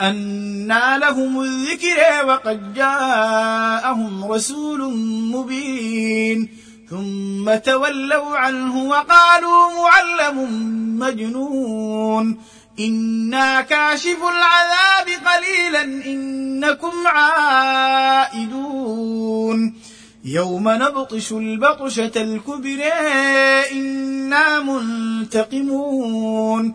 أنى لهم الذكر وقد جاءهم رسول مبين ثم تولوا عنه وقالوا معلم مجنون إنا كاشف العذاب قليلا إنكم عائدون يوم نبطش البطشة الكبرى إنا منتقمون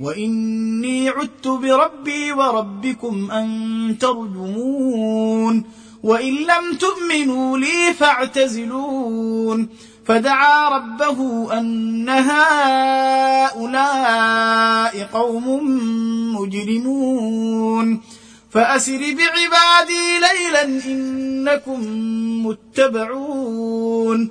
وإني عدت بربي وربكم أن ترجمون وإن لم تؤمنوا لي فاعتزلون فدعا ربه أن هؤلاء قوم مجرمون فأسر بعبادي ليلا إنكم متبعون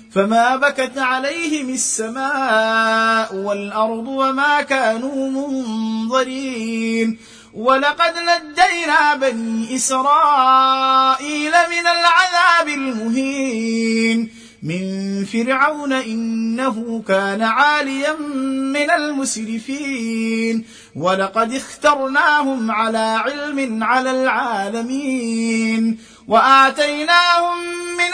فما بكت عليهم السماء والارض وما كانوا منظرين ولقد نجينا بني اسرائيل من العذاب المهين من فرعون انه كان عاليا من المسرفين ولقد اخترناهم على علم على العالمين واتيناهم من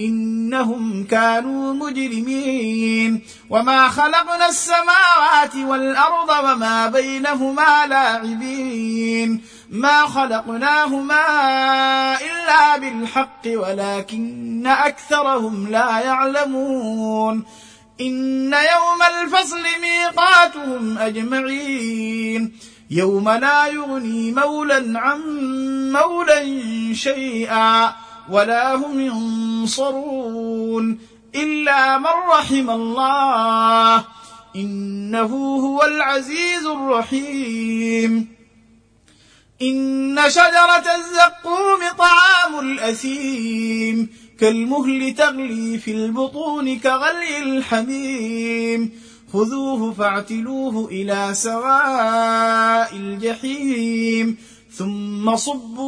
إنهم كانوا مجرمين. وما خلقنا السماوات والأرض وما بينهما لاعبين. ما خلقناهما إلا بالحق ولكن أكثرهم لا يعلمون. إن يوم الفصل ميقاتهم أجمعين. يوم لا يغني مولى عن مولى شيئا. ولا هم ينصرون إلا من رحم الله. إنه هو العزيز الرحيم. إن شجرة الزقوم طعام الأثيم. كالمهل تغلي في البطون كغلي الحميم. خذوه فاعتلوه إلى سواء الجحيم. ثم صبوا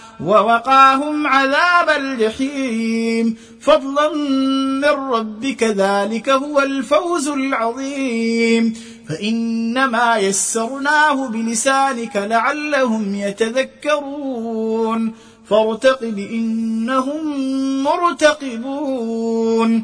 ووقاهم عذاب الجحيم. فضلا من ربك ذلك هو الفوز العظيم. فإنما يسرناه بلسانك لعلهم يتذكرون. فارتقب إنهم مرتقبون.